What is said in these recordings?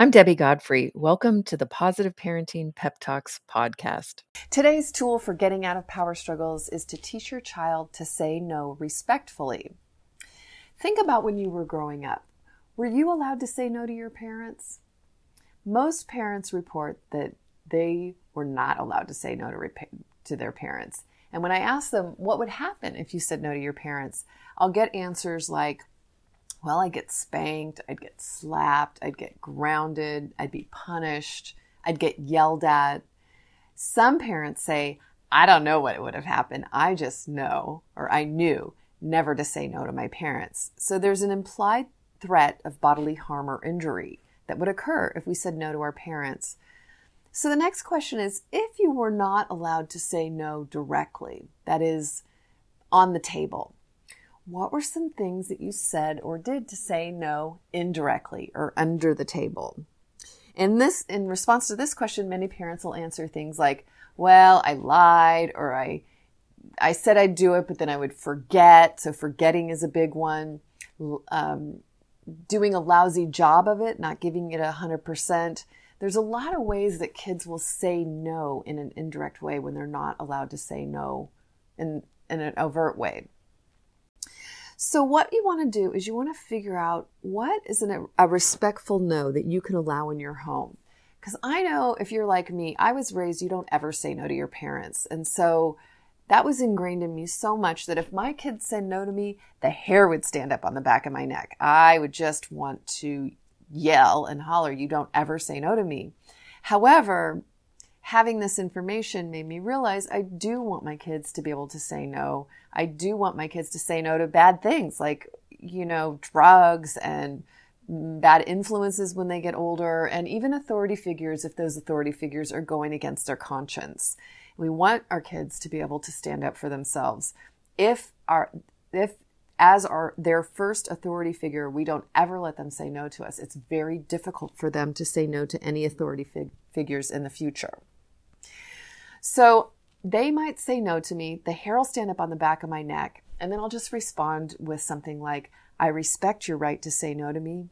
I'm Debbie Godfrey. Welcome to the Positive Parenting Pep Talks podcast. Today's tool for getting out of power struggles is to teach your child to say no respectfully. Think about when you were growing up. Were you allowed to say no to your parents? Most parents report that they were not allowed to say no to, rep- to their parents. And when I ask them what would happen if you said no to your parents, I'll get answers like, well, I'd get spanked, I'd get slapped, I'd get grounded, I'd be punished, I'd get yelled at. Some parents say, I don't know what would have happened. I just know, or I knew, never to say no to my parents. So there's an implied threat of bodily harm or injury that would occur if we said no to our parents. So the next question is if you were not allowed to say no directly, that is, on the table, what were some things that you said or did to say no indirectly or under the table? In this, in response to this question, many parents will answer things like, well, I lied or I, I said I'd do it, but then I would forget. So forgetting is a big one. Um, doing a lousy job of it, not giving it a hundred percent. There's a lot of ways that kids will say no in an indirect way when they're not allowed to say no in, in an overt way. So, what you want to do is you want to figure out what is an, a respectful no that you can allow in your home. Because I know if you're like me, I was raised you don't ever say no to your parents. And so that was ingrained in me so much that if my kids said no to me, the hair would stand up on the back of my neck. I would just want to yell and holler, You don't ever say no to me. However, having this information made me realize I do want my kids to be able to say no. I do want my kids to say no to bad things like, you know, drugs and bad influences when they get older and even authority figures if those authority figures are going against their conscience. We want our kids to be able to stand up for themselves. If our if as our their first authority figure, we don't ever let them say no to us. It's very difficult for them to say no to any authority fig- figures in the future. So they might say no to me. The hair will stand up on the back of my neck. And then I'll just respond with something like, I respect your right to say no to me.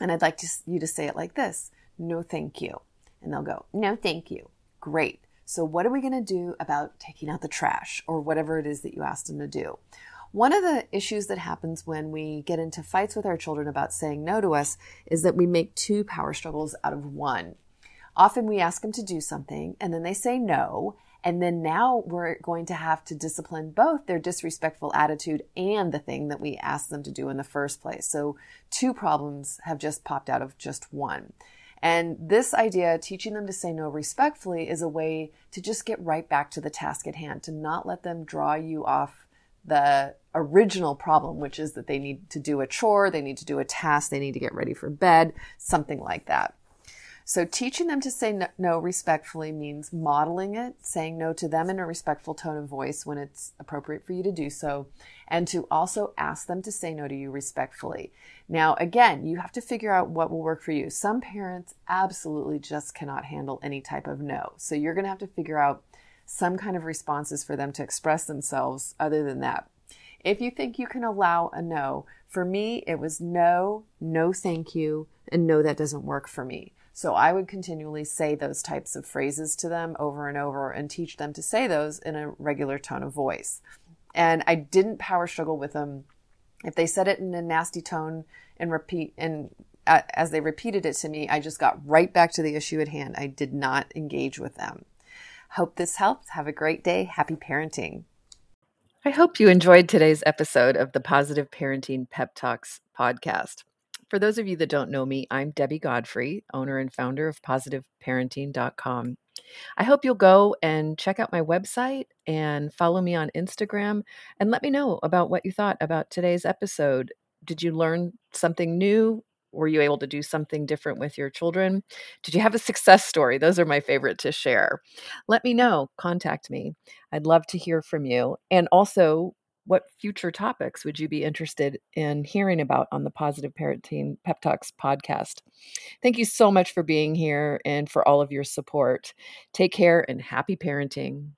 And I'd like to, you to say it like this No, thank you. And they'll go, No, thank you. Great. So, what are we going to do about taking out the trash or whatever it is that you asked them to do? One of the issues that happens when we get into fights with our children about saying no to us is that we make two power struggles out of one. Often we ask them to do something and then they say no. And then now we're going to have to discipline both their disrespectful attitude and the thing that we asked them to do in the first place. So two problems have just popped out of just one. And this idea, teaching them to say no respectfully, is a way to just get right back to the task at hand, to not let them draw you off the original problem, which is that they need to do a chore, they need to do a task, they need to get ready for bed, something like that. So teaching them to say no, respectfully means modeling it, saying no to them in a respectful tone of voice when it's appropriate for you to do so, and to also ask them to say no to you respectfully. Now, again, you have to figure out what will work for you. Some parents absolutely just cannot handle any type of no. So you're going to have to figure out some kind of responses for them to express themselves other than that. If you think you can allow a no, for me, it was no, no, thank you, and no, that doesn't work for me. So I would continually say those types of phrases to them over and over and teach them to say those in a regular tone of voice. And I didn't power struggle with them. If they said it in a nasty tone and repeat and uh, as they repeated it to me, I just got right back to the issue at hand. I did not engage with them. Hope this helps. Have a great day. Happy parenting. I hope you enjoyed today's episode of the Positive Parenting Pep Talks podcast. For those of you that don't know me, I'm Debbie Godfrey, owner and founder of positiveparenting.com. I hope you'll go and check out my website and follow me on Instagram and let me know about what you thought about today's episode. Did you learn something new? Were you able to do something different with your children? Did you have a success story? Those are my favorite to share. Let me know. Contact me. I'd love to hear from you. And also, what future topics would you be interested in hearing about on the Positive Parenting Pep Talks podcast? Thank you so much for being here and for all of your support. Take care and happy parenting.